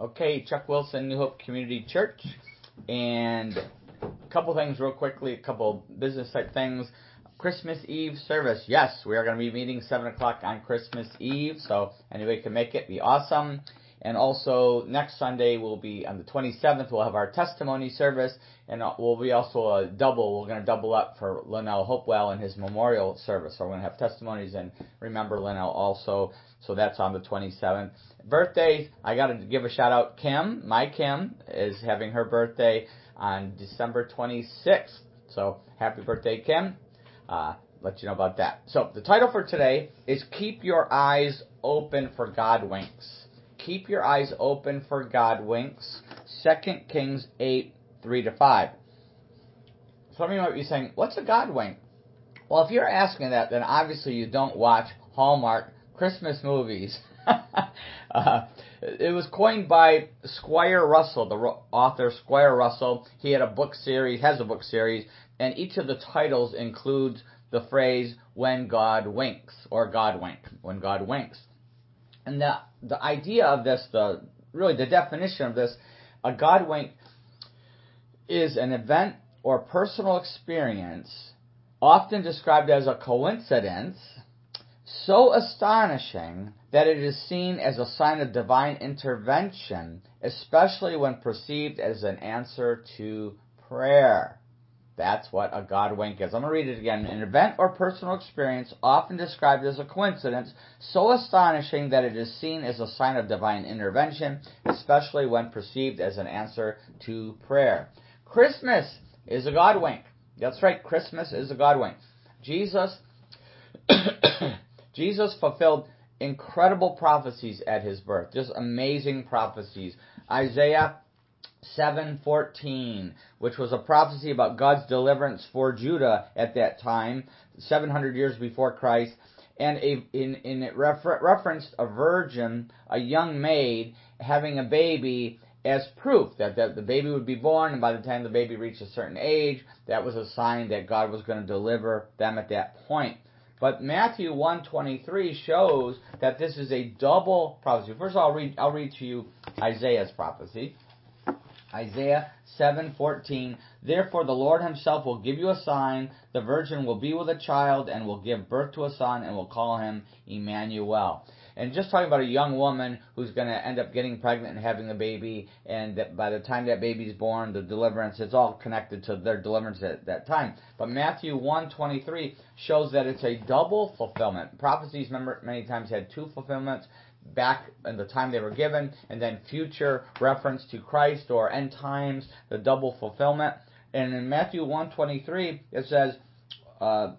Okay, Chuck Wilson, New Hope Community Church, and a couple things real quickly, a couple business type things. Christmas Eve service, yes, we are going to be meeting seven o'clock on Christmas Eve, so anybody can make it, be awesome. And also next Sunday will be on the 27th. We'll have our testimony service, and we'll be also a double. We're going to double up for Linnell Hopewell and his memorial service. So we're going to have testimonies and remember Linnell also. So that's on the 27th. Birthdays, I got to give a shout out. Kim, my Kim, is having her birthday on December 26th. So happy birthday, Kim. Uh, let you know about that. So the title for today is Keep Your Eyes Open for God Winks. Keep your eyes open for God winks. 2 Kings 8, 3 to 5. Some of you might be saying, what's a God wink? Well, if you're asking that, then obviously you don't watch Hallmark Christmas movies. uh, it was coined by Squire Rushnell, the author Squire Rushnell. He had a book series, has a book series, and each of the titles includes the phrase "When God winks" or "God wink," when God winks. And the the idea of this, the really the definition of this, a God wink is an event or personal experience, often described as a coincidence, so astonishing that it is seen as a sign of divine intervention, especially when perceived as an answer to prayer. That's what a God wink is. I'm going to read it again. An event or personal experience often described as a coincidence, so astonishing that it is seen as a sign of divine intervention, especially when perceived as an answer to prayer. Christmas is a God wink. That's right, Christmas is a God wink. Jesus Jesus fulfilled incredible prophecies at his birth. Just amazing prophecies. Isaiah 7:14, which was a prophecy about God's deliverance for Judah at that time, 700 years before Christ, and a, in, in it refer, referenced a virgin, a young maid, having a baby as proof that, that the baby would be born, and by the time the baby reached a certain age, that was a sign that God was going to deliver them at that point. But Matthew 1:23 shows that this is a double prophecy. First of all, I'll read, I'll read to you Isaiah's prophecy. Isaiah 7:14 Therefore the Lord himself will give you a sign the virgin will be with a child and will give birth to a son and will call him Emmanuel. And just talking about a young woman who's going to end up getting pregnant and having a baby and by the time that baby's born the deliverance it's all connected to their deliverance at that time. But Matthew 1:23 shows that it's a double fulfillment. Prophecies remember many times had two fulfillments back in the time they were given, and then future reference to Christ or end times, the double fulfillment. And in Matthew 1:23, it says, uh,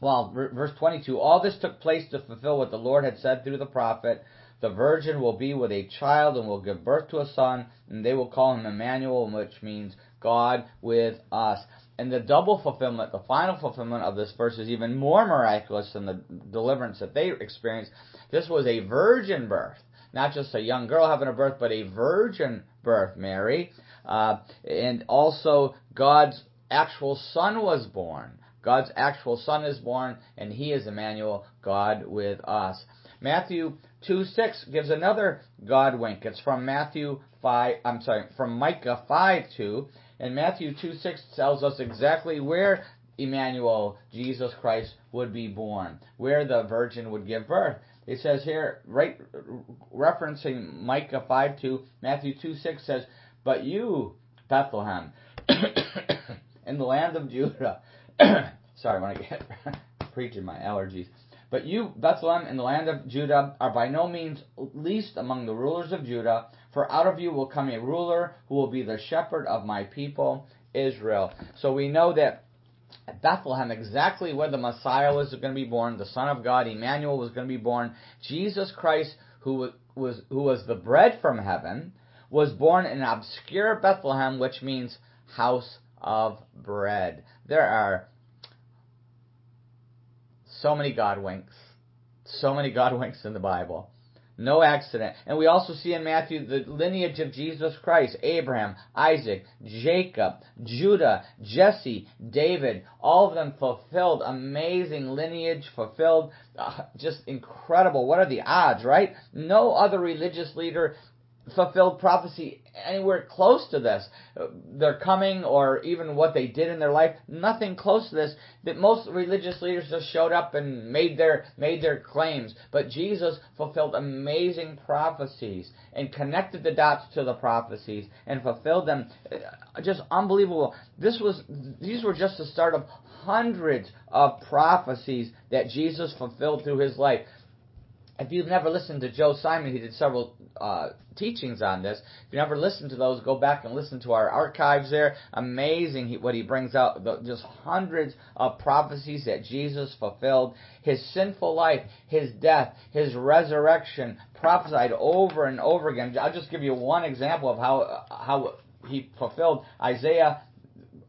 well, verse 22, all this took place to fulfill what the Lord had said through the prophet. The virgin will be with a child and will give birth to a son, and they will call him Emmanuel, which means God with us. And the double fulfillment, the final fulfillment of this verse is even more miraculous than the deliverance that they experienced. This was a virgin birth. Not just a young girl having a birth, but a virgin birth, Mary. Uh, and also, God's actual son was born. God's actual son is born, and he is Emmanuel, God with us. Matthew 2 6 gives another God wink. It's from Matthew 5, I'm sorry, from Micah 5 2. And Matthew 2 6 tells us exactly where Emmanuel, Jesus Christ, would be born, where the virgin would give birth. It says here, right, referencing Micah 5 2, Matthew 2 6 says, But you, Bethlehem, in the land of Judah, sorry, when I get preaching my allergies. But you, Bethlehem, in the land of Judah, are by no means least among the rulers of Judah, for out of you will come a ruler who will be the shepherd of my people, Israel. So we know that Bethlehem, exactly where the Messiah was going to be born, the Son of God, Emmanuel, was going to be born. Jesus Christ, who was, who was the bread from heaven, was born in obscure Bethlehem, which means house of bread. There are so many God winks. So many God winks in the Bible. No accident. And we also see in Matthew the lineage of Jesus Christ Abraham, Isaac, Jacob, Judah, Jesse, David. All of them fulfilled. Amazing lineage fulfilled. Uh, just incredible. What are the odds, right? No other religious leader fulfilled prophecy anywhere close to this. Their coming or even what they did in their life, nothing close to this. That most religious leaders just showed up and made their made their claims. But Jesus fulfilled amazing prophecies and connected the dots to the prophecies and fulfilled them. Uh, just unbelievable. This was these were just the start of hundreds of prophecies that Jesus fulfilled through his life. If you've never listened to Joe Simon, he did several uh, teachings on this. If you never listened to those, go back and listen to our archives there. Amazing what he brings out, just hundreds of prophecies that Jesus fulfilled. His sinful life, his death, his resurrection, prophesied over and over again. I'll just give you one example of how how he fulfilled Isaiah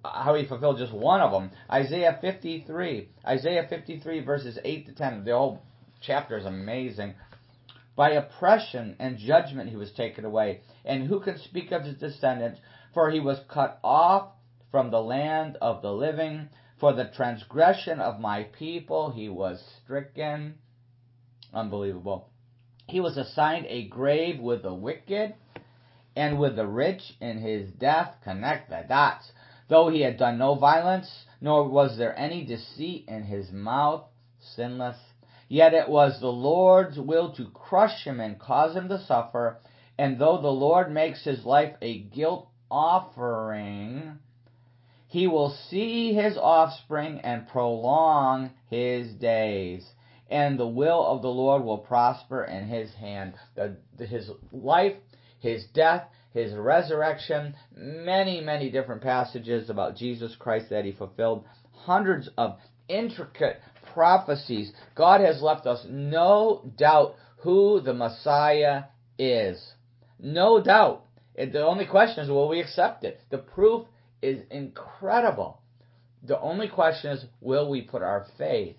how he fulfilled just one of them. Isaiah 53. Isaiah 53 verses 8 to 10. The whole chapter is amazing. By oppression and judgment he was taken away. And who can speak of his descendants? For he was cut off from the land of the living. For the transgression of my people he was stricken. Unbelievable. He was assigned a grave with the wicked and with the rich in his death. Connect the dots. Though he had done no violence, nor was there any deceit in his mouth, sinless Yet it was the Lord's will to crush him and cause him to suffer. And though the Lord makes his life a guilt offering, he will see his offspring and prolong his days. And the will of the Lord will prosper in his hand. His life, his death, his resurrection, many, many different passages about Jesus Christ that he fulfilled, hundreds of intricate prophecies, God has left us no doubt who the Messiah is. No doubt. The only question is, will we accept it? The proof is incredible. The only question is, will we put our faith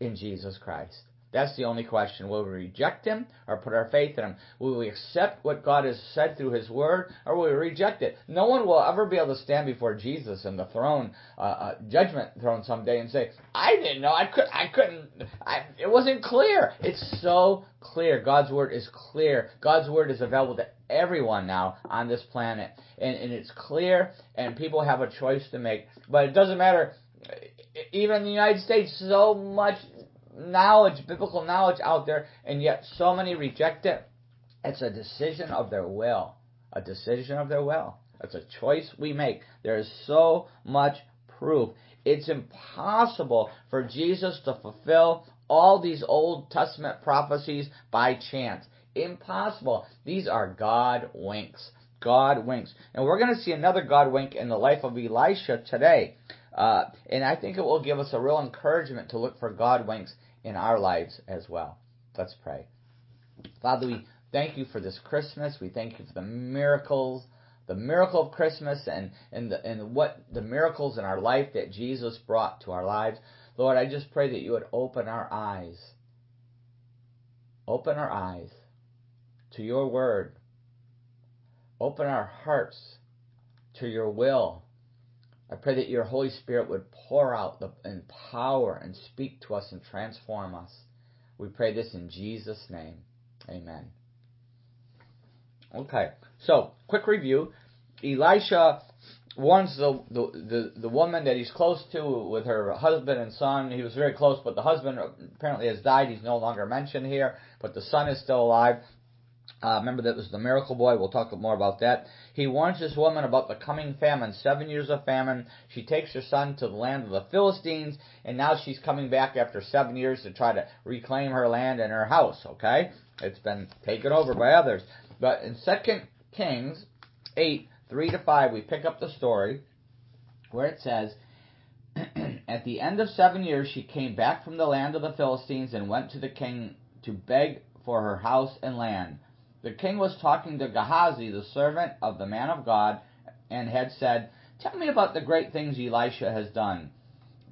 in Jesus Christ? That's the only question. Will we reject him or put our faith in him? Will we accept what God has said through his word or will we reject it? No one will ever be able to stand before Jesus in the throne, uh, uh, judgment throne someday and say, I didn't know. I could I couldn't I, it wasn't clear. It's so clear. God's word is clear. God's word is available to everyone now on this planet. And, and it's clear and people have a choice to make. But it doesn't matter even in the United States, so much knowledge, biblical knowledge out there, and yet so many reject it. It's a decision of their will. A decision of their will. It's a choice we make. There is so much proof. It's impossible for Jesus to fulfill all these Old Testament prophecies by chance. Impossible. These are God winks. God winks. And we're going to see another God wink in the life of Elisha today. Uh, and I think it will give us a real encouragement to look for God winks in our lives as well. Let's pray. Father, we thank you for this Christmas. We thank you for the miracles, the miracle of Christmas, and and the, and what the miracles in our life that Jesus brought to our lives. Lord, I just pray that you would open our eyes, open our eyes to your word, open our hearts to your will I pray that your Holy Spirit would pour out the, in power and speak to us and transform us. We pray this in Jesus' name. Amen. Okay, so quick review. Elisha warns the, the, the, the woman that he's close to with her husband and son. He was very close, but the husband apparently has died. He's no longer mentioned here, but the son is still alive. Uh, remember that was the miracle boy. We'll talk more about that. He warns this woman about the coming famine, seven years of famine. She takes her son to the land of the Philistines, and now she's coming back after seven years to try to reclaim her land and her house. Okay, it's been taken over by others. But in Second Kings eight three to five, we pick up the story where it says. At the end of seven years, she came back from the land of the Philistines and went to the king to beg for her house and land. The king was talking to Gehazi, the servant of the man of God, and had said, Tell me about the great things Elisha has done.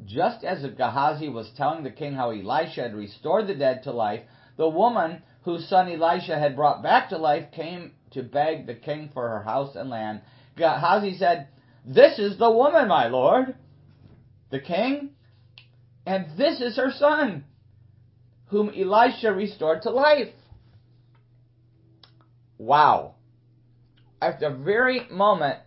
Just as Gehazi was telling the king how Elisha had restored the dead to life, the woman whose son Elisha had brought back to life came to beg the king for her house and land. Gehazi said, This is the woman, my lord, the king, and this is her son, whom Elisha restored to life. Wow. at the very moment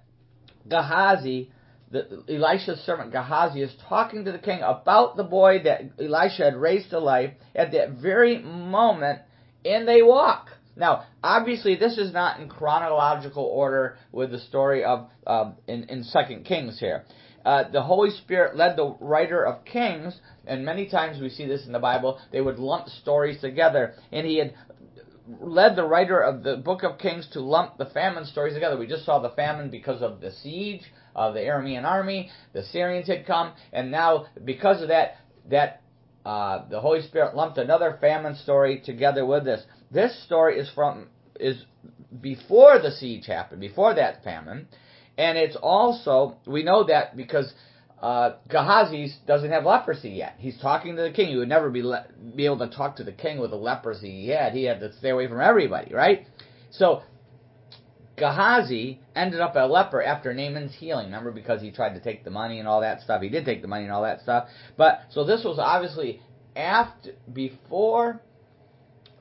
Gehazi, the, Elisha's servant Gehazi, is talking to the king about the boy that Elisha had raised to life, at that very moment, and they walk. Now, obviously, this is not in chronological order with the story of um, in in Second Kings here. Uh, the Holy Spirit led the writer of Kings, and many times we see this in the Bible. They would lump stories together, and he had led the writer of the book of Kings to lump the famine stories together. We just saw the famine because of the siege of the Aramean army. The Syrians had come, and now because of that, that uh, the Holy Spirit lumped another famine story together with this. This story is from is before the siege happened, before that famine, and it's also we know that because uh, Gehazi doesn't have leprosy yet. He's talking to the king. He would never be le- be able to talk to the king with the leprosy he had. He had to stay away from everybody, right? So Gehazi ended up a leper after Naaman's healing. Remember, because he tried to take the money and all that stuff. He did take the money and all that stuff. But so this was obviously after, before.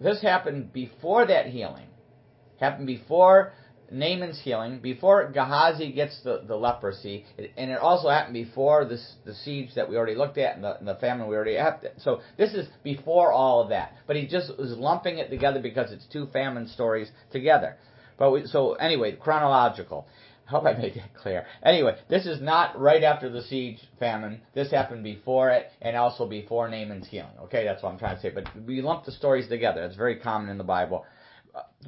This happened before that healing. Happened before Naaman's healing, before Gehazi gets the, the leprosy, and it also happened before this, the siege that we already looked at and the, and the famine we already had. So this is before all of that. But he just was lumping it together because it's two famine stories together. But we, so anyway, chronological. I hope I made that clear. Anyway, this is not right after the siege famine. This happened before it and also before Naaman's healing. Okay, that's what I'm trying to say. But we lump the stories together. It's very common in the Bible.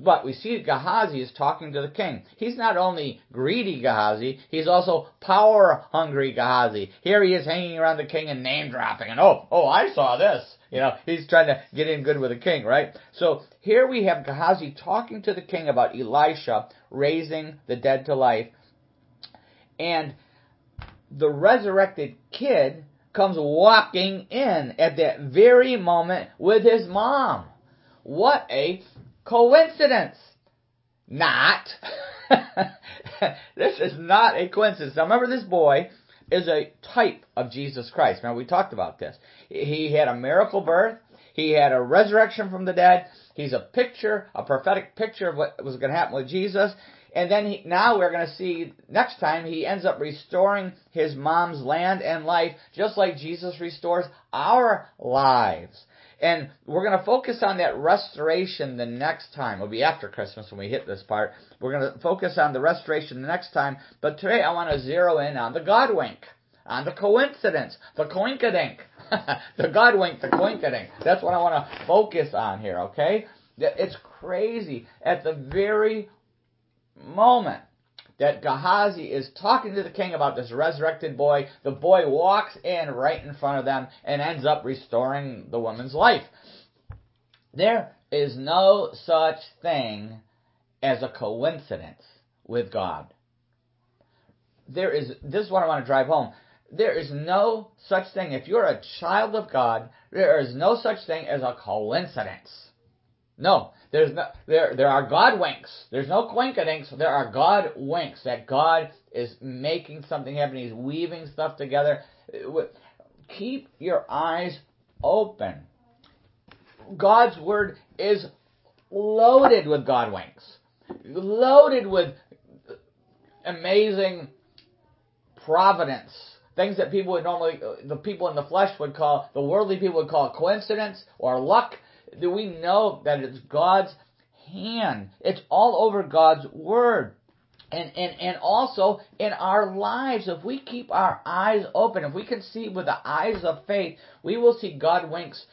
But we see Gehazi is talking to the king. He's not only greedy Gehazi, he's also power hungry Gehazi. Here he is hanging around the king and name dropping and oh, oh, I saw this. You know, he's trying to get in good with the king, right? So here we have Gehazi talking to the king about Elisha raising the dead to life. And the resurrected kid comes walking in at that very moment with his mom. What a coincidence. Not. this is not a coincidence. Now remember this boy is a type of Jesus Christ. Now we talked about this. He had a miracle birth. He had a resurrection from the dead. He's a picture, a prophetic picture of what was going to happen with Jesus. And then he, now we're going to see next time he ends up restoring his mom's land and life just like Jesus restores our lives. And we're going to focus on that restoration the next time. It'll be after Christmas when we hit this part. We're going to focus on the restoration the next time. But today I want to zero in on the God wink, on the coincidence, the coinkadink, the God wink, the coinkadink. That's what I want to focus on here, okay? It's crazy. At the very moment that Gehazi is talking to the king about this resurrected boy. The boy walks in right in front of them and ends up restoring the woman's life. There is no such thing as a coincidence with God. There is, this is what I want to drive home. There is no such thing. If you're a child of God, there is no such thing as a coincidence. No, there's no, there, there are God winks. There's no quinkadinks. There are God winks that God is making something happen. He's weaving stuff together. Uh, keep your eyes open. God's word is loaded with God winks. Loaded with amazing providence. Things that people would normally, uh, the people in the flesh would call, the worldly people would call coincidence or luck do we know that it's God's hand? It's all over God's word. And, and, and also in our lives, if we keep our eyes open, if we can see with the eyes of faith, we will see God winks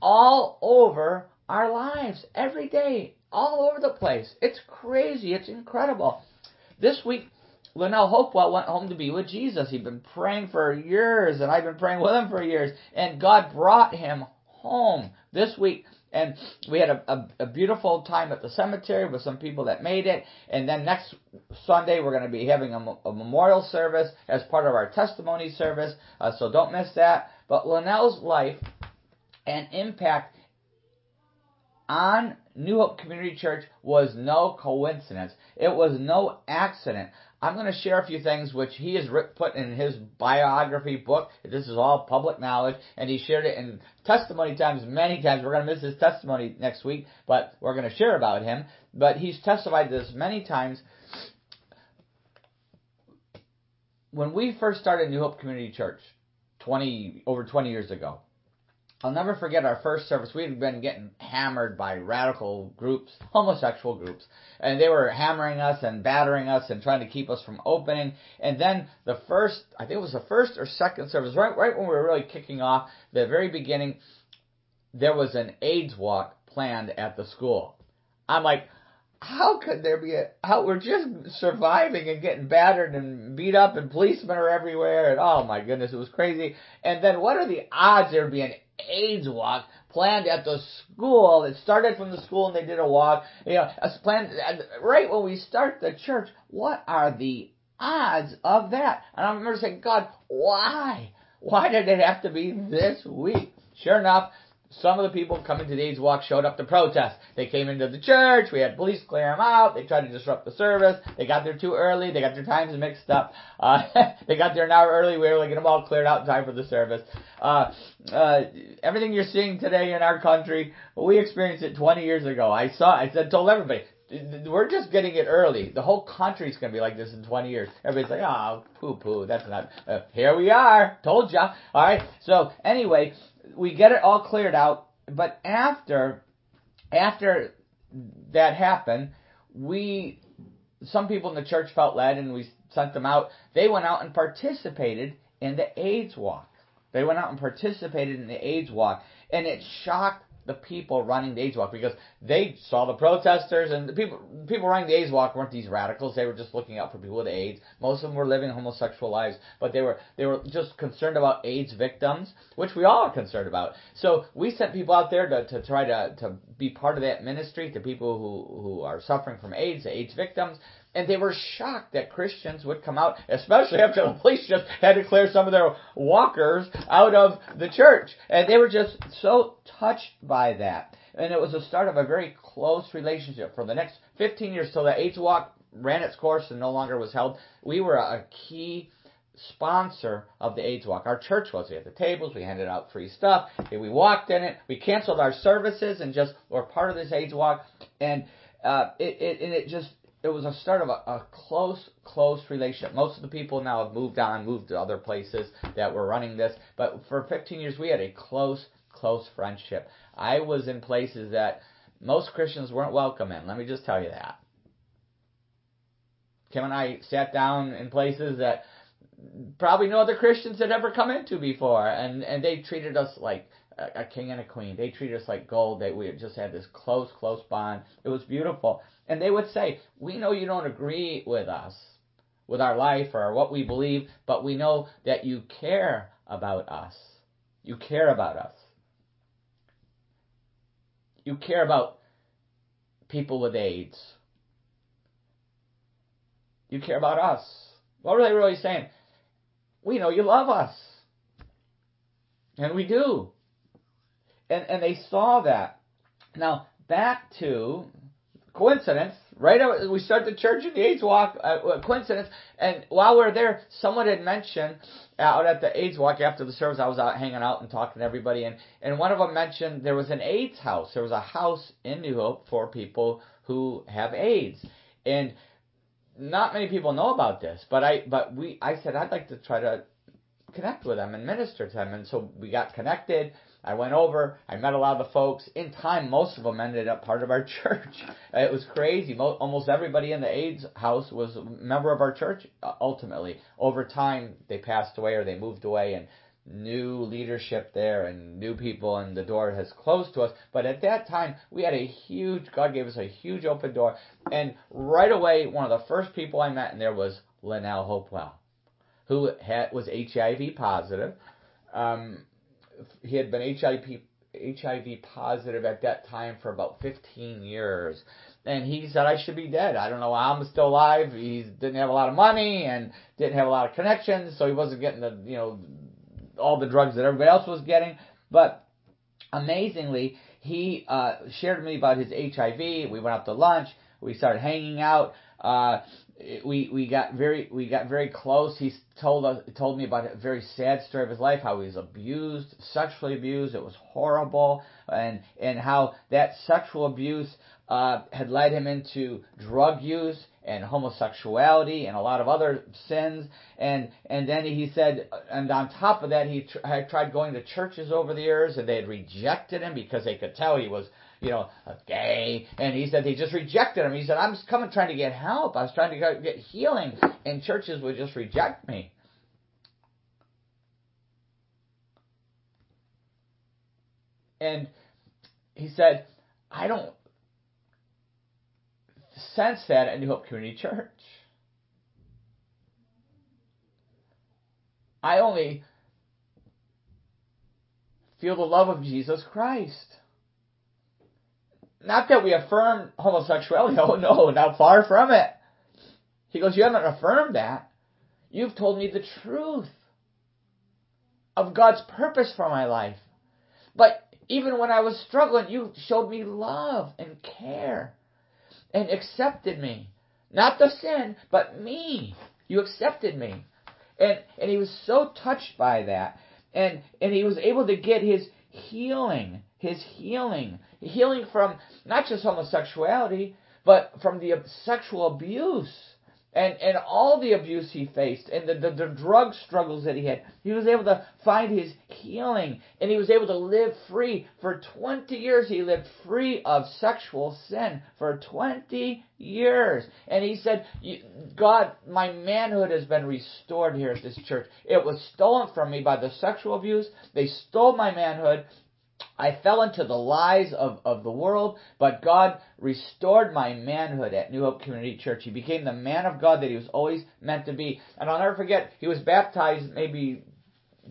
all over our lives every day, all over the place. It's crazy. It's incredible. This week, Linnell Hopewell went home to be with Jesus. He'd been praying for years, and I've been praying with him for years, and God brought him home this week. And we had a, a, a, beautiful time at the cemetery with some people that made it. And then next Sunday, we're going to be having a, a memorial service as part of our testimony service. Uh, so don't miss that. But Linnell's life and impact on New Hope Community Church was no coincidence. It was no accident. I'm going to share a few things which he has put in his biography book. This is all public knowledge, and he shared it in testimony times many times. We're going to miss his testimony next week, but we're going to share about him. But he's testified this many times. When we first started New Hope Community Church, 20 over 20 years ago, I'll never forget our first service. We had been getting hammered by radical groups, homosexual groups, and they were hammering us and battering us and trying to keep us from opening. And then the first, I think it was the first or second service, right, right when we were really kicking off, the very beginning, there was an AIDS walk planned at the school. I'm like, how could there be a how we're just surviving and getting battered and beat up and policemen are everywhere and oh my goodness it was crazy and then what are the odds there would be an AIDS walk planned at the school. It started from the school and they did a walk. You know it's planned right when we start the church what are the odds of that? And I remember saying God why? Why did it have to be this week? Sure enough some of the people coming to the AIDS Walk showed up to protest. They came into the church. We had police clear them out. They tried to disrupt the service. They got there too early. They got their times mixed up. Uh, they got there an hour early. We were like, get them all cleared out in time for the service. Uh, uh, everything you're seeing today in our country, we experienced it 20 years ago. I saw. I said, told everybody. We're just getting it early. The whole country's going to be like this in 20 years. Everybody's like, oh, poo poo. That's not. Uh, here we are. Told ya. All right. So anyway, we get it all cleared out, but after after that happened, we some people in the church felt led and we sent them out. They went out and participated in the AIDS walk. They went out and participated in the AIDS walk, and it shocked the people running the AIDS Walk because they saw the protesters and the people people running the AIDS Walk weren't these radicals. They were just looking out for people with AIDS. Most of them were living homosexual lives, but they were they were just concerned about AIDS victims, which we all are concerned about. So we sent people out there to, to try to, to be part of that ministry to people who, who are suffering from AIDS, AIDS victims. And they were shocked that Christians would come out, especially after the police just had to clear some of their walkers out of the church. And they were just so touched by that. And it was the start of a very close relationship for the next 15 years till the AIDS Walk ran its course and no longer was held. We were a key sponsor of the AIDS Walk. Our church was. We had the tables, we handed out free stuff, we walked in it, we canceled our services and just were part of this AIDS Walk. And uh, it, it, and it just it was a start of a, a, close, close relationship. Most of the people now have moved on, moved to other places that were running this. But for 15 years, we had a close, close friendship. I was in places that most Christians weren't welcome in. Let me just tell you that. Kim and I sat down in places that probably no other Christians had ever come into before, and and they treated us like a, a king and a queen. They treated us like gold. They we just had this close, close bond. It was beautiful. And they would say, We know you don't agree with us, with our life or what we believe, but we know that you care about us. You care about us. You care about people with AIDS. You care about us. What were they really saying? We know you love us. And we do. And, and they saw that. Now, back to coincidence, right? We start the church in the AIDS walk, uh, coincidence. And while we are there, someone had mentioned out at the AIDS walk after the service, I was out hanging out and talking to everybody, and and one of them mentioned there was an AIDS house. There was a house in New Hope for people who have AIDS, and not many people know about this. But I, but we, I said I'd like to try to connect with them and minister to them, and so we got connected. I went over, I met a lot of the folks. In time, most of them ended up part of our church. It was crazy. Almost everybody in the AIDS house was a member of our church uh, ultimately. Over time, they passed away or they moved away and new leadership there and new people and the door has closed to us. But at that time, we had a huge, God gave us a huge open door. And right away, one of the first people I met in there was Linnell Hopewell, who had, was HIV positive. Um, he had been HIV HIV positive at that time for about 15 years. And he said, I should be dead. I don't know I'm still alive. He didn't have a lot of money and didn't have a lot of connections, so he wasn't getting the, you know, all the drugs that everybody else was getting. But amazingly, he uh, shared with me about his HIV. We went out to lunch. We started hanging out. Uh, we we got very we got very close. He told us told me about a very sad story of his life, how he was abused, sexually abused. It was horrible, and and how that sexual abuse uh, had led him into drug use and homosexuality and a lot of other sins. And and then he said, and on top of that, he tr- had tried going to churches over the years, and they had rejected him because they could tell he was you know, gay. And he said they just rejected him. He said, I'm coming trying to get help. I was trying to get healing, and churches would just reject me. And he said, I don't sense that at New Hope Community Church. I only feel the love of Jesus Christ. Not that we affirm homosexuality. Oh no, not far from it. He goes, you haven't affirmed that. You've told me the truth of God's purpose for my life. But even when I was struggling, you showed me love and care and accepted me. Not the sin, but me. You accepted me. And and he was so touched by that. And and he was able to get his healing, his healing healing from not just homosexuality, but from the sexual abuse and, and all the abuse he faced and the, the, the, drug struggles that he had. He was able to find his healing and he was able to live free. For 20 years, he lived free of sexual sin for 20 years. And he said, God, my manhood has been restored here at this church. It was stolen from me by the sexual abuse. They stole my manhood I fell into the lies of, of the world, but God restored my manhood at New Hope Community Church. He became the man of God that he was always meant to be. And I'll never forget, he was baptized maybe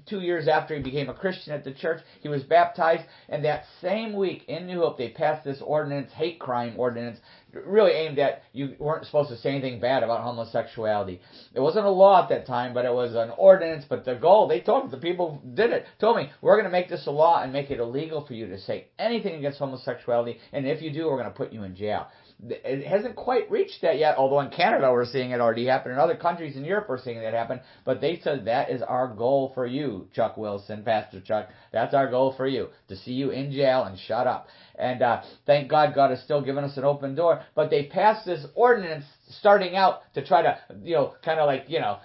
two years after he became a Christian at the church. He was baptized, and that same week in New Hope, they passed this ordinance, hate crime ordinance, really aimed at you weren't supposed to say anything bad about homosexuality. It wasn't a law at that time, but it was an ordinance. But the goal, they told the people did it, told me, we're going to make this a law and make it illegal for you to say anything against homosexuality, and if you do, we're going to put you in jail. It hasn't quite reached that yet, although in Canada we're seeing it already happen. In other countries in Europe we're seeing that happen. But they said that is our goal for you, Chuck Wilson, Pastor Chuck. That's our goal for you, to see you in jail and shut up. And uh, thank God God has still given us an open door. But they passed this ordinance starting out to try to, you know, kind of like, you know,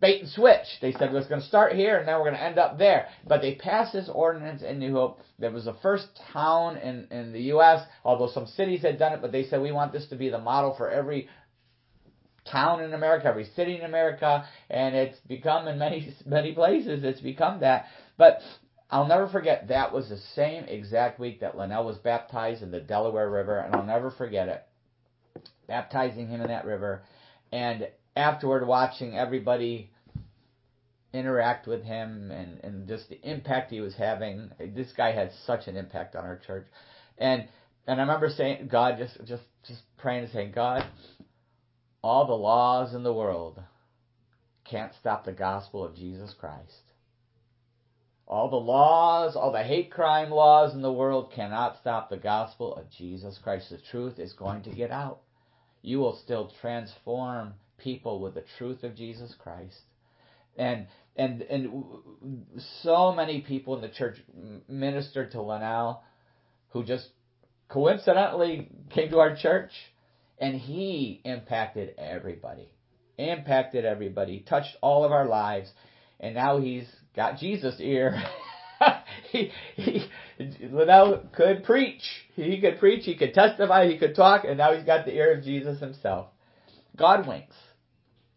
bait and switch. They said it was going to start here and now we're going to end up there. But they passed this ordinance in New Hope. That was the first town in, in the U.S., although some cities had done it, but they said we want this to be the model for every town in America, every city in America, and it's become in many, many places, it's become that. But I'll never forget that was the same exact week that Linnell was baptized in the Delaware River, and I'll never forget it. Baptizing him in that river, and afterward watching everybody interact with him and, and just the impact he was having. This guy had such an impact on our church. And and I remember saying God just just just praying and saying, God, all the laws in the world can't stop the gospel of Jesus Christ. All the laws, all the hate crime laws in the world cannot stop the gospel of Jesus Christ. The truth is going to get out. You will still transform people with the truth of Jesus Christ. And and and so many people in the church ministered to Linnell who just coincidentally came to our church and he impacted everybody. Impacted everybody, touched all of our lives, and now he's got Jesus' ear. he, he Linnell could preach. He could preach, he could testify, he could talk, and now he's got the ear of Jesus himself. God winks.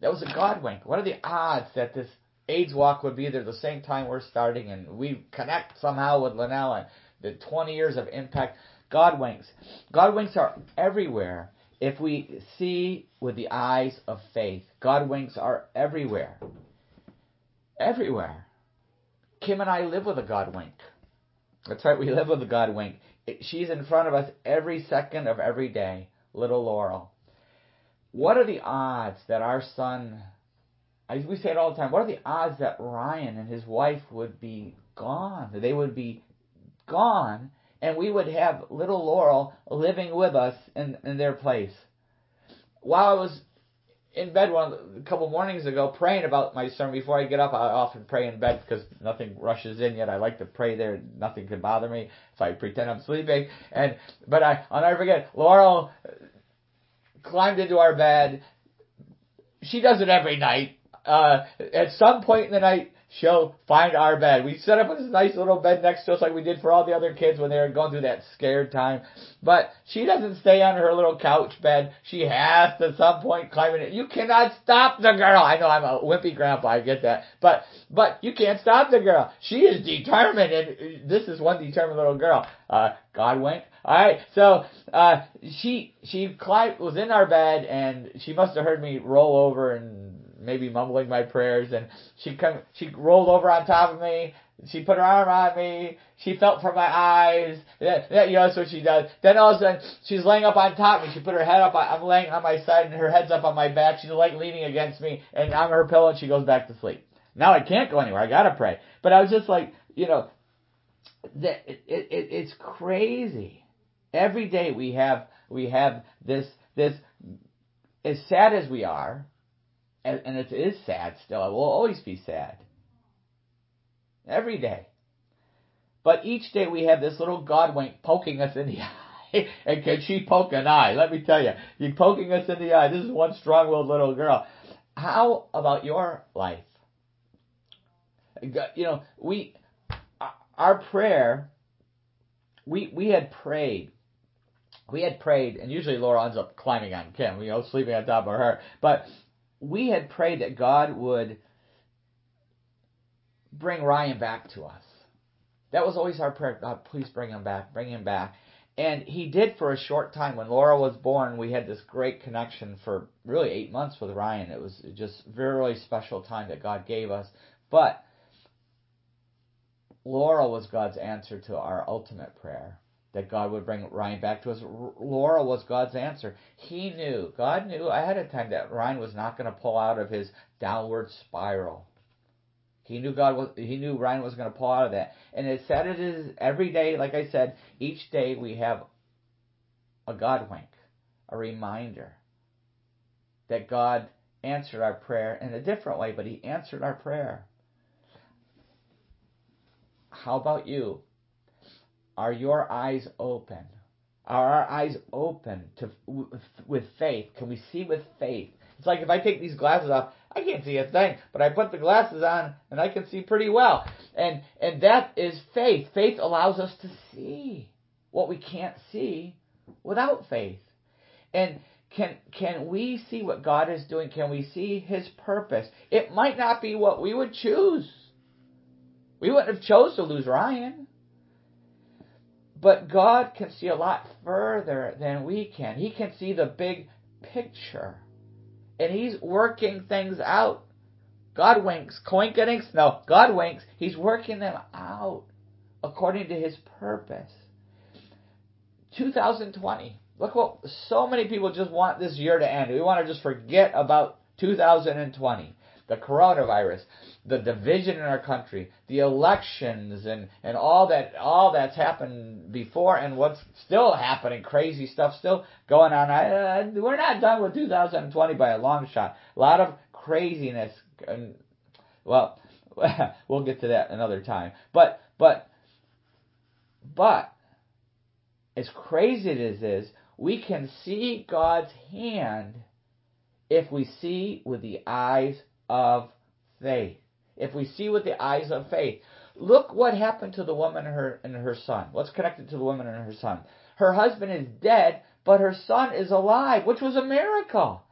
That was a God wink. What are the odds that this AIDS walk would be there the same time we're starting and we connect somehow with Linnell and the 20 years of impact? God winks. God winks are everywhere if we see with the eyes of faith. God winks are everywhere. Everywhere. Kim and I live with a God wink. That's right, we live with a God wink. She's in front of us every second of every day, little Laurel. What are the odds that our son, we say it all the time, what are the odds that Ryan and his wife would be gone? That they would be gone, and we would have little Laurel living with us in, in their place. while I was in bed one a couple mornings ago praying about my sermon before I get up. I often pray in bed because nothing rushes in yet. I like to pray there. Nothing can bother me if I pretend I'm sleeping. And but I I'll never forget. Laurel climbed into our bed. She does it every night. Uh, at some point in the night, she'll find our bed. We set up this nice little bed next to us like we did for all the other kids when they were going through that scared time. But she doesn't stay on her little couch bed. She has to at some point climb in it. You cannot stop the girl. I know I'm a wimpy grandpa, I get that. But, but you can't stop the girl. She is determined and this is one determined little girl. Uh, God wink. Alright, so, uh, she, she climbed, was in our bed and she must have heard me roll over and maybe mumbling my prayers and she come she rolled over on top of me she put her arm on me she felt for my eyes that, that you know that's what she does. Then all of a sudden she's laying up on top of me she put her head up i'm laying on my side and her head's up on my back she's like leaning against me and i'm her pillow and she goes back to sleep. Now i can't go anywhere i gotta pray but i was just like you know that it, it, it's crazy. Every day we have we have this this as sad as we are and, and it is sad still. It will always be sad. Every day. But each day we have this little God wink poking us in the eye. and can she poke an eye? Let me tell you. You're poking us in the eye. This is one strong willed little girl. How about your life? You know, we, uh, our prayer, we, we had prayed. We had prayed, and usually Laura ends up climbing on Kim, you know, sleeping on top of her. But we had prayed that God would bring Ryan back to us. That was always our prayer. God, please bring him back, bring him back. And he did for a short time. When Laura was born, we had this great connection for really eight months with Ryan. It was just very really special time that God gave us. But Laura was God's answer to our ultimate prayer that God would bring Ryan back to us. Laura was God's answer. He knew, God knew ahead of time that Ryan was not going to pull out of his downward spiral. He knew God was, he knew Ryan was going to pull out of that. And as sad it is every day, like I said, each day we have a God wink, a reminder that God answered our prayer in a different way, but he answered our prayer. How about you? Are your eyes open? Are our eyes open to with faith? Can we see with faith? It's like if I take these glasses off, I can't see a thing, but I put the glasses on and I can see pretty well. And and that is faith. Faith allows us to see what we can't see without faith. And can can we see what God is doing? Can we see his purpose? It might not be what we would choose. We wouldn't have chose to lose Ryan. But God can see a lot further than we can. He can see the big picture. And He's working things out. God winks. Coincidence? No. God winks. He's working them out according to His purpose. 2020. Look what so many people just want this year to end. We want to just forget about 2020 the coronavirus, the division in our country, the elections, and, and all that all that's happened before, and what's still happening, crazy stuff still going on. I, uh, we're not done with 2020 by a long shot. A lot of craziness, and well, we'll get to that another time. But but but as crazy as it is, we can see God's hand if we see with the eyes of faith. If we see with the eyes of faith, look what happened to the woman and her and her son. What's connected to the woman and her son? Her husband is dead, but her son is alive, which was a miracle.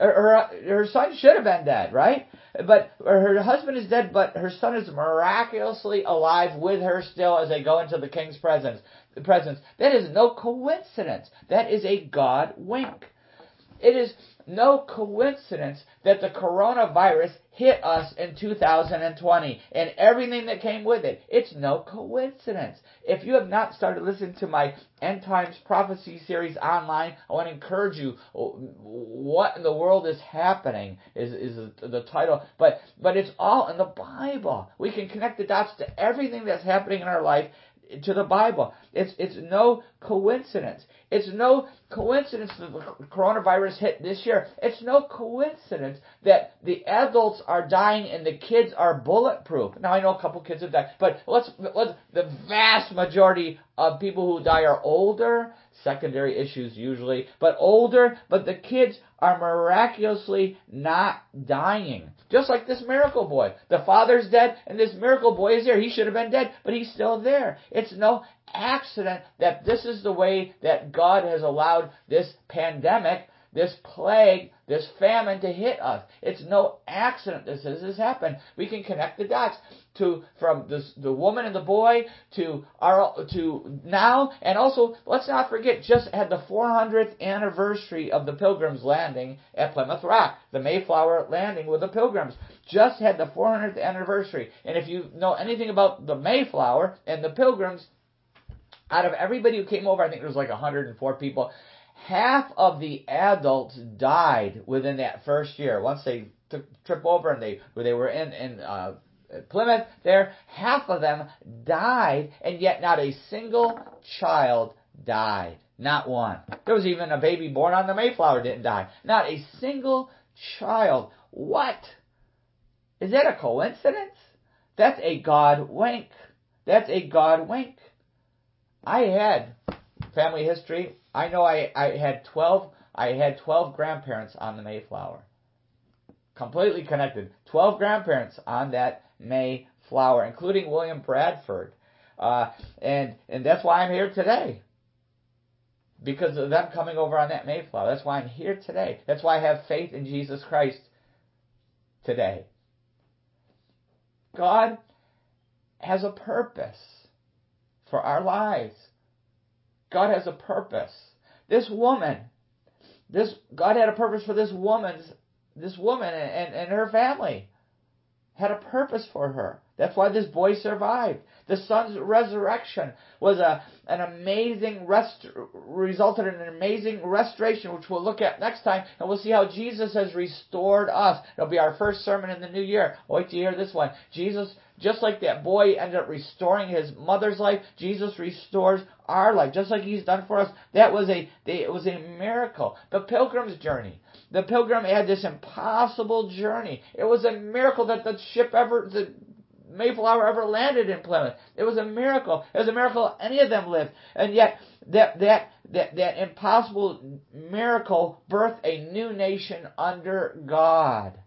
Her, her, son should have been dead, right? But her husband is dead, but her son is miraculously alive with her still as they go into the king's presence. Presence. That is no coincidence. That is a God wink. It is no coincidence that the coronavirus hit us in 2020 and everything that came with it. It's no coincidence. If you have not started listening to my End Times Prophecy series online, I want to encourage you. What in the world is happening is, is the title, but, but it's all in the Bible. We can connect the dots to everything that's happening in our life to the Bible. It's it's no coincidence. It's no coincidence that the coronavirus hit this year. It's no coincidence that the adults are dying and the kids are bulletproof. Now I know a couple kids have died, but let's let's the vast majority of people who die are older, secondary issues usually, but older, but the kids are miraculously not dying. Just like this miracle boy. The father's dead and this miracle boy is here. He should have been dead, but he's still there. It's no accident that this is the way that God has allowed this pandemic, this plague, this famine to hit us. It's no accident this has happened. We can connect the dots to from this, the woman and the boy to our to now, and also let's not forget just had the 400th anniversary of the Pilgrims landing at Plymouth Rock, the Mayflower landing with the Pilgrims. Just had the 400th anniversary, and if you know anything about the Mayflower and the Pilgrims, out of everybody who came over, I think there was like 104 people. Half of the adults died within that first year. Once they took trip over and they they were in in uh, Plymouth, there half of them died, and yet not a single child died. Not one. There was even a baby born on the Mayflower didn't die. Not a single child. What? Is that a coincidence? That's a God wink. That's a God wink. I had family history. I know I, I had 12, I had 12 grandparents on the Mayflower. Completely connected. 12 grandparents on that Mayflower, including William Bradford. Uh, and, and that's why I'm here today. Because of them coming over on that Mayflower. That's why I'm here today. That's why I have faith in Jesus Christ today. God has a purpose for our lives. God has a purpose. This woman, this God had a purpose for this woman's this woman and, and her family. Had a purpose for her. That's why this boy survived. The son's resurrection was a, an amazing rest, resulted in an amazing restoration, which we'll look at next time, and we'll see how Jesus has restored us. It'll be our first sermon in the new year. Wait to hear this one. Jesus, just like that boy ended up restoring his mother's life, Jesus restores our life, just like he's done for us. That was a, it was a miracle. The pilgrim's journey. The pilgrim had this impossible journey. It was a miracle that the ship ever, the Mayflower ever landed in Plymouth. It was a miracle. It was a miracle any of them lived. And yet that that that, that impossible miracle birthed a new nation under God.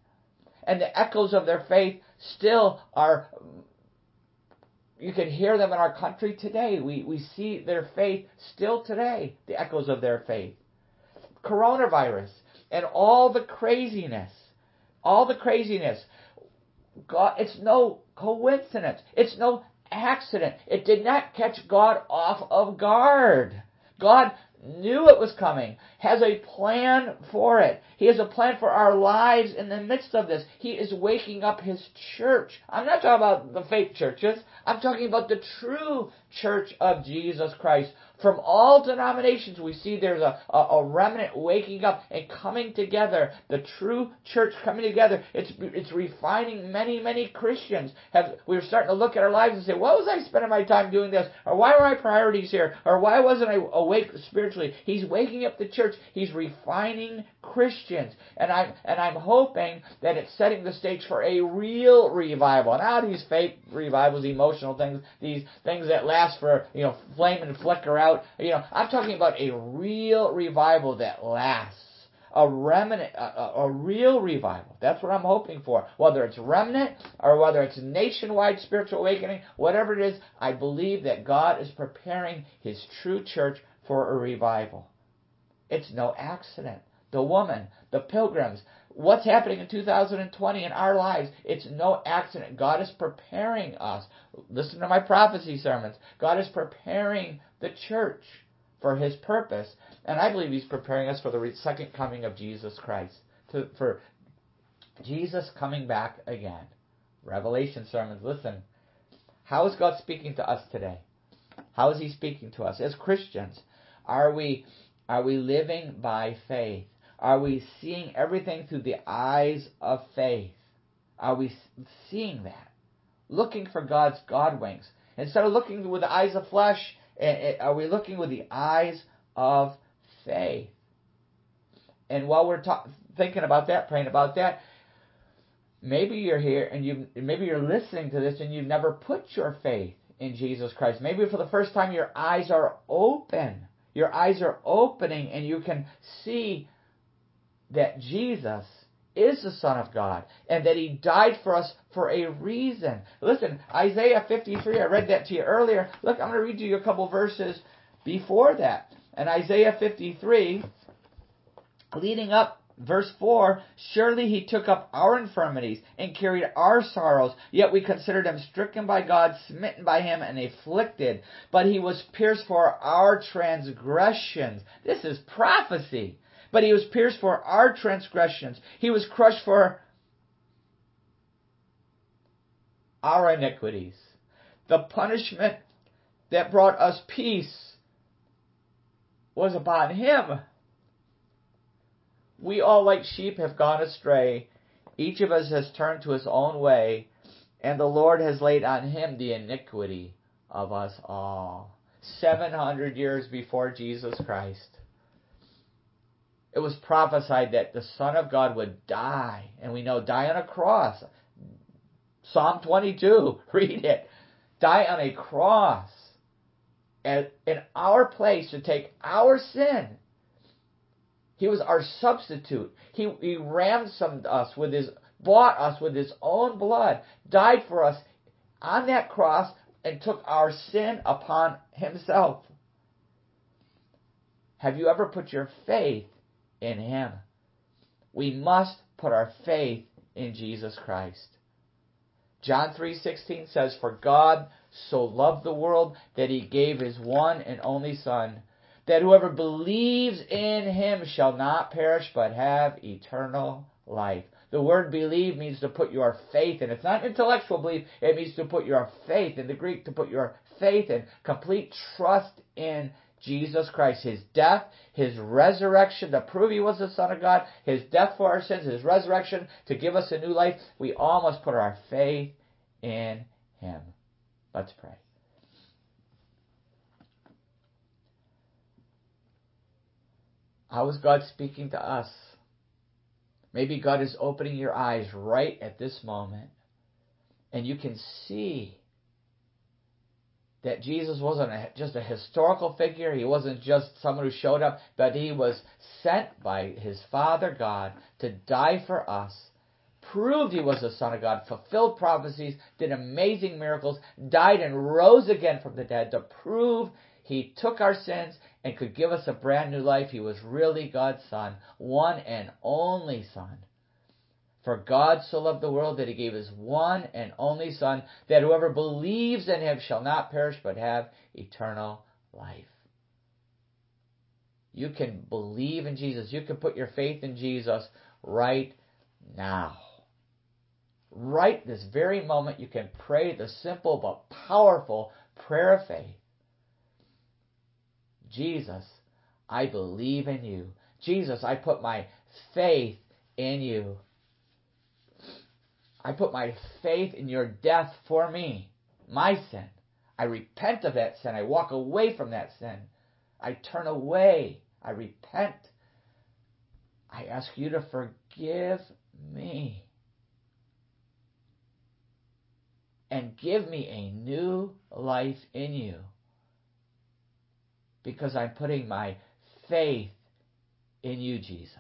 And the echoes of their faith still are you can hear them in our country today. We we see their faith still today, the echoes of their faith. Coronavirus and all the craziness. All the craziness. God, it's no coincidence. It's no accident. It did not catch God off of guard. God knew it was coming, has a plan for it. He has a plan for our lives in the midst of this. He is waking up His church. I'm not talking about the fake churches. I'm talking about the true church of Jesus Christ from all denominations, we see there's a, a, a, remnant waking up and coming together. The true church coming together. It's it's refining many many Christians. Have we're starting to look at our lives and say, what was I spending my time doing this, or why were my priorities here, or why wasn't I awake spiritually? He's waking up the church. He's refining Christians, and I'm and I'm hoping that it's setting the stage for a real revival. Now these fake revivals, emotional things, these things that last for you know flame and flicker out. You know, I'm talking about a real revival that lasts. A remnant, a, a, real revival. That's what I'm hoping for. Whether it's remnant or whether it's nationwide spiritual awakening, whatever it is, I believe that God is preparing His true church for a revival. It's no accident. The woman, the pilgrims, what's happening in 2020 in our lives, it's no accident. God is preparing us. Listen to my prophecy sermons. God is preparing the church for his purpose. And I believe he's preparing us for the second coming of Jesus Christ. To, for Jesus coming back again. Revelation sermons. Listen. How is God speaking to us today? How is he speaking to us as Christians? Are we are we living by faith? Are we seeing everything through the eyes of faith? Are we seeing that? Looking for God's God winks. Instead of looking with the eyes of flesh, eh, eh, are we looking with the eyes of faith? And while we're ta- thinking about that, praying about that, maybe you're here and you maybe you're listening to this and you've never put your faith in Jesus Christ. Maybe for the first time your eyes are open. Your eyes are opening and you can see that Jesus is the Son of God and that He died for us for a reason. Listen, Isaiah 53, I read that to you earlier. Look, I'm going to read you a couple verses before that. And Isaiah 53, leading up Verse 4 Surely he took up our infirmities and carried our sorrows, yet we considered him stricken by God, smitten by him, and afflicted. But he was pierced for our transgressions. This is prophecy. But he was pierced for our transgressions, he was crushed for our iniquities. The punishment that brought us peace was upon him we all, like sheep, have gone astray. Each of us has turned to his own way, and the Lord has laid on him the iniquity of us all. 700 years before Jesus Christ. It was prophesied that the Son of God would die, and we know die on a cross. Psalm 22, read it. Die on a cross in our place to take our sin he was our substitute. He, he ransomed us with his, bought us with his own blood, died for us on that cross, and took our sin upon himself. Have you ever put your faith in him? We must put our faith in Jesus Christ. John 3:16 says for God so loved the world that he gave his one and only son that whoever believes in him shall not perish but have eternal life. The word believe means to put your faith in. It's not intellectual belief, it means to put your faith in the Greek, to put your faith in, complete trust in Jesus Christ, his death, his resurrection to prove he was the Son of God, his death for our sins, his resurrection to give us a new life. We all must put our faith in him. Let's pray. How is God speaking to us? Maybe God is opening your eyes right at this moment, and you can see that Jesus wasn't a, just a historical figure. He wasn't just someone who showed up, but he was sent by his Father God to die for us, proved he was the Son of God, fulfilled prophecies, did amazing miracles, died and rose again from the dead to prove he took our sins and could give us a brand new life. He was really God's Son, one and only Son. For God so loved the world that he gave his one and only Son, that whoever believes in him shall not perish but have eternal life. You can believe in Jesus. You can put your faith in Jesus right now. Right this very moment, you can pray the simple but powerful prayer of faith. Jesus, I believe in you. Jesus, I put my faith in you. I put my faith in your death for me, my sin. I repent of that sin. I walk away from that sin. I turn away. I repent. I ask you to forgive me. And give me a new life in you because I'm putting my faith in you, Jesus.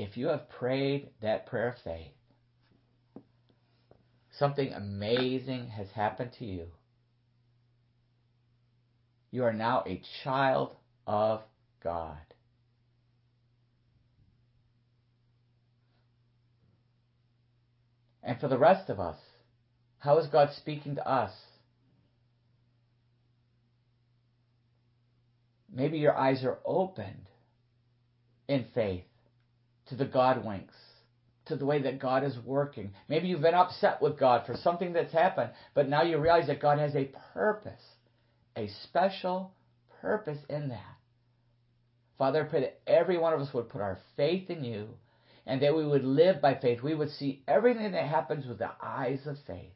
If you have prayed that prayer of faith, something amazing has happened to you. You are now a child of God. And for the rest of us, how is God speaking to us? Maybe your eyes are opened in faith to the God winks, to the way that God is working. Maybe you've been upset with God for something that's happened, but now you realize that God has a purpose, a special purpose in that. Father, I pray that every one of us would put our faith in you, and that we would live by faith. We would see everything that happens with the eyes of faith.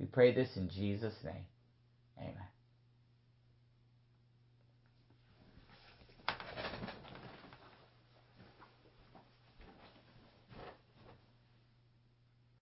We pray this in Jesus' name. Amen.